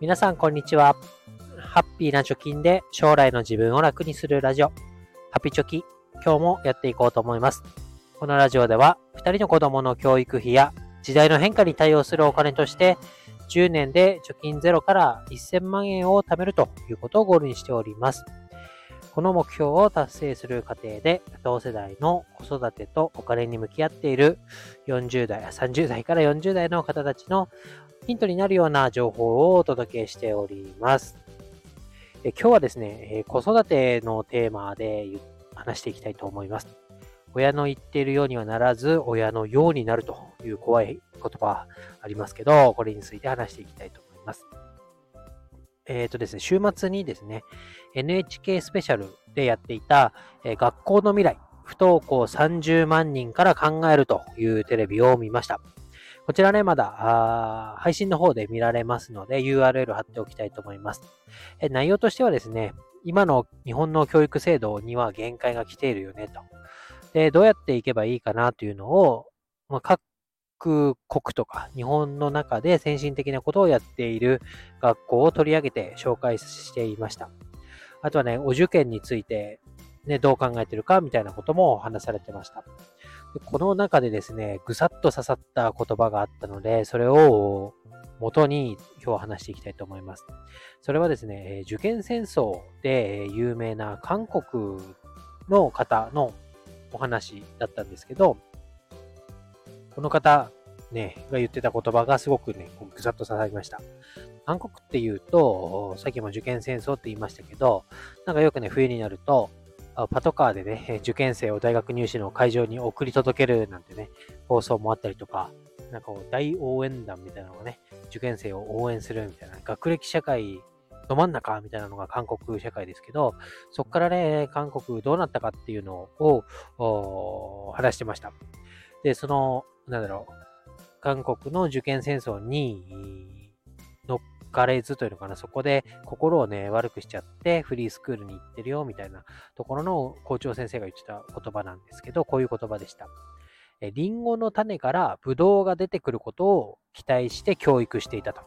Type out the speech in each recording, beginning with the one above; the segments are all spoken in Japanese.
皆さんこんにちは。ハッピーな貯金で将来の自分を楽にするラジオ、ハピチョキ、今日もやっていこうと思います。このラジオでは、2人の子供の教育費や時代の変化に対応するお金として、10年で貯金ゼロから1000万円を貯めるということをゴールにしております。この目標を達成する過程で、同世代の子育てとお金に向き合っている40代、30代から40代の方たちのヒントになるような情報をお届けしております。え今日はですね、え子育てのテーマで話していきたいと思います。親の言っているようにはならず、親のようになるという怖い言葉ありますけど、これについて話していきたいと思います。えっ、ー、とですね、週末にですね、NHK スペシャルでやっていた、えー、学校の未来、不登校30万人から考えるというテレビを見ました。こちらね、まだ配信の方で見られますので URL 貼っておきたいと思います。え内容としてはですね、今の日本の教育制度には限界が来ているよねと。で、どうやっていけばいいかなというのを、まあ、各国とか日本の中で先進的なことをやっている学校を取り上げて紹介していました。あとはね、お受験について、ね、どう考えてるかみたいなことも話されてました。でこの中でですね、ぐさっと刺さった言葉があったので、それを元に今日話していきたいと思います。それはですね、受験戦争で有名な韓国の方のお話だったんですけど、この方、ね、が言ってた言葉がすごくね、ぐさっと刺さりました。韓国って言うと、さっきも受験戦争って言いましたけど、なんかよくね、冬になると、パトカーでね、受験生を大学入試の会場に送り届けるなんてね、放送もあったりとか、なんか大応援団みたいなのがね、受験生を応援するみたいな、学歴社会ど真ん中みたいなのが韓国社会ですけど、そこからね、韓国どうなったかっていうのを話してました。で、その、なんだろう、韓国の受験戦争に乗っかれずというのかな、そこで心をね、悪くしちゃってフリースクールに行ってるよみたいなところの校長先生が言ってた言葉なんですけど、こういう言葉でした。リンゴの種からブドウが出てくることを期待して教育していたと。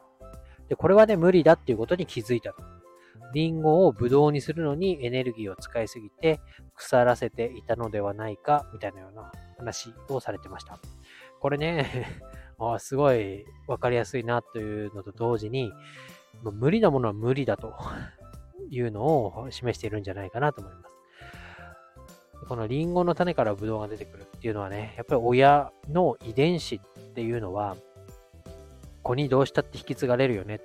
で、これはね、無理だっていうことに気づいたと。リンゴをブドウにするのにエネルギーを使いすぎて腐らせていたのではないか、みたいなような話をされてました。これね、あすごいわかりやすいなというのと同時に、無理なものは無理だと いうのを示しているんじゃないかなと思います。このリンゴの種からブドウが出てくるっていうのはね、やっぱり親の遺伝子っていうのは、子にどうしたって引き継がれるよね。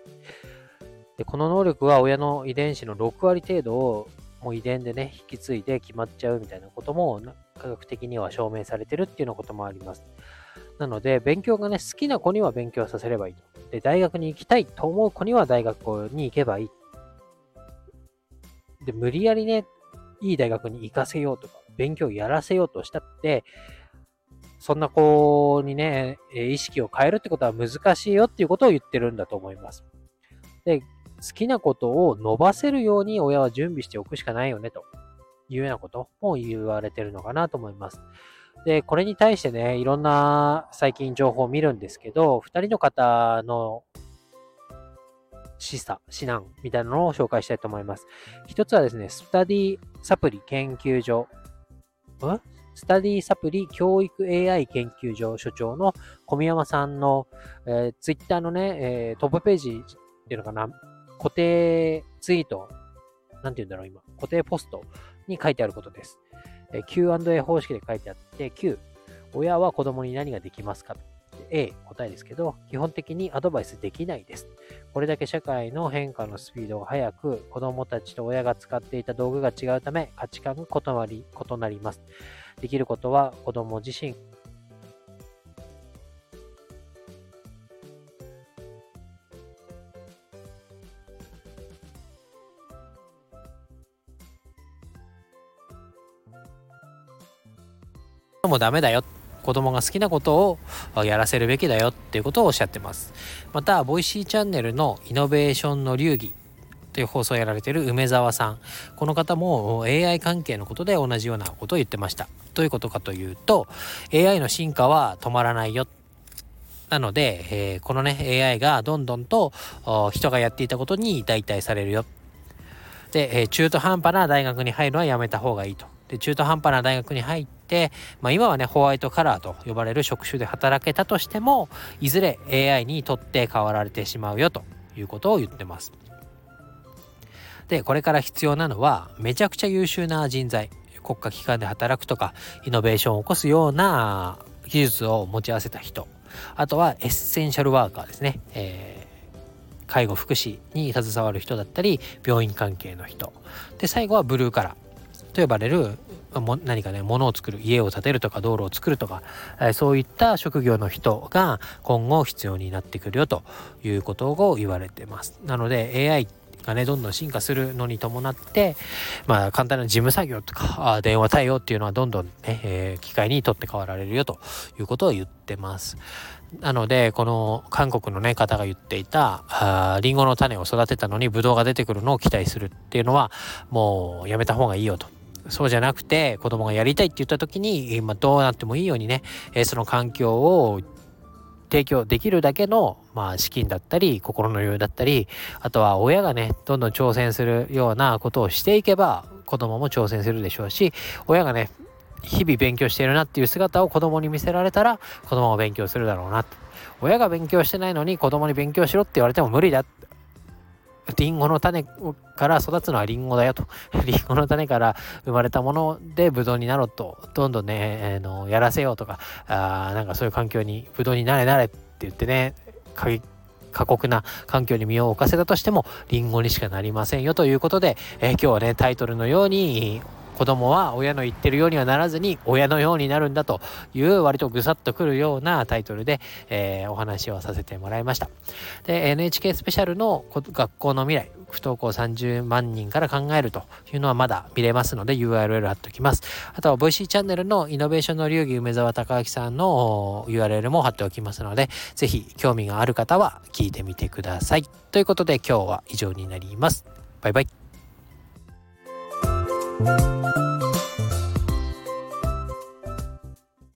で、この能力は親の遺伝子の6割程度をもう遺伝でね、引き継いで決まっちゃうみたいなことも科学的には証明されてるっていうようなこともあります。なので、勉強がね、好きな子には勉強させればいいと。で、大学に行きたいと思う子には大学に行けばいい。で、無理やりね、いい大学に行かせようとか、勉強やらせようとしたって、そんな子にね、意識を変えるってことは難しいよっていうことを言ってるんだと思います。で、好きなことを伸ばせるように親は準備しておくしかないよねというようなことも言われてるのかなと思います。で、これに対してね、いろんな最近情報を見るんですけど、二人の方の示唆、指南みたいなのを紹介したいと思います。一つはですね、スタディサプリ研究所。ん？スタディサプリ教育 AI 研究所所長の小宮山さんの、えー、ツイッターのね、えー、トップページっていうのかな、固定ツイート、なんて言うんだろう、今、固定ポストに書いてあることです。え Q&A 方式で書いてあって、Q、親は子供に何ができますか？A、答えですけど、基本的にアドバイスできないです。これだけ社会の変化のスピードが速く、子供たちと親が使っていた道具が違うため、価値観が異なり異なります。できることは子供自身もダメだよ。子供が好きなことをやらせるべきだよっていうことをおっしゃってます。また、ボイシーチャンネルのイノベーションの流儀という放送をやられてる梅沢さん。この方も AI 関係のことで同じようなことを言ってました。どういうことかというと、AI の進化は止まらないよ。なので、えー、このね AI がどんどんと人がやっていたことに代替されるよ。で、えー、中途半端な大学に入るのはやめた方がいいと。で中途半端な大学に入って、まあ、今はねホワイトカラーと呼ばれる職種で働けたとしてもいずれ AI にとって変わられてしまうよということを言ってます。でこれから必要なのはめちゃくちゃ優秀な人材国家機関で働くとかイノベーションを起こすような技術を持ち合わせた人。あとはエッセンシャルワーカーですね、えー、介護福祉に携わる人だったり病院関係の人。で最後はブルーカラー。と呼ばれるも何かね物を作る家を建てるとか道路を作るとか、えー、そういった職業の人が今後必要になってくるよということを言われてますなので AI がねどんどん進化するのに伴ってまあ簡単な事務作業とか電話対応っていうのはどんどんね、えー、機械に取って代わられるよということを言ってます。なのでこの韓国のね方が言っていたあリンゴの種を育てたのにブドウが出てくるのを期待するっていうのはもうやめた方がいいよと。そうじゃなくて子供がやりたいって言った時に、ま、どうなってもいいようにね、えー、その環境を提供できるだけの、まあ、資金だったり心の余裕だったりあとは親がねどんどん挑戦するようなことをしていけば子供も挑戦するでしょうし親がね日々勉強しているなっていう姿を子供に見せられたら子供も勉強するだろうな。親が勉強してないのに子供に勉強しろって言われても無理だ。リンゴの種から育つのはリンゴだよと。リンゴの種から生まれたものでブドウになろうと、どんどんね、えー、のやらせようとか、あなんかそういう環境にブドウになれなれって言ってね、過酷な環境に身を置かせたとしても、リンゴにしかなりませんよということで、えー、今日はね、タイトルのように、子供は親の言ってるようにはならずに親のようになるんだという割とぐさっとくるようなタイトルで、えー、お話をさせてもらいました。NHK スペシャルの学校の未来不登校30万人から考えるというのはまだ見れますので URL 貼っておきます。あとは VC チャンネルのイノベーションの流儀梅沢隆明さんの URL も貼っておきますので、ぜひ興味がある方は聞いてみてください。ということで今日は以上になります。バイバイ。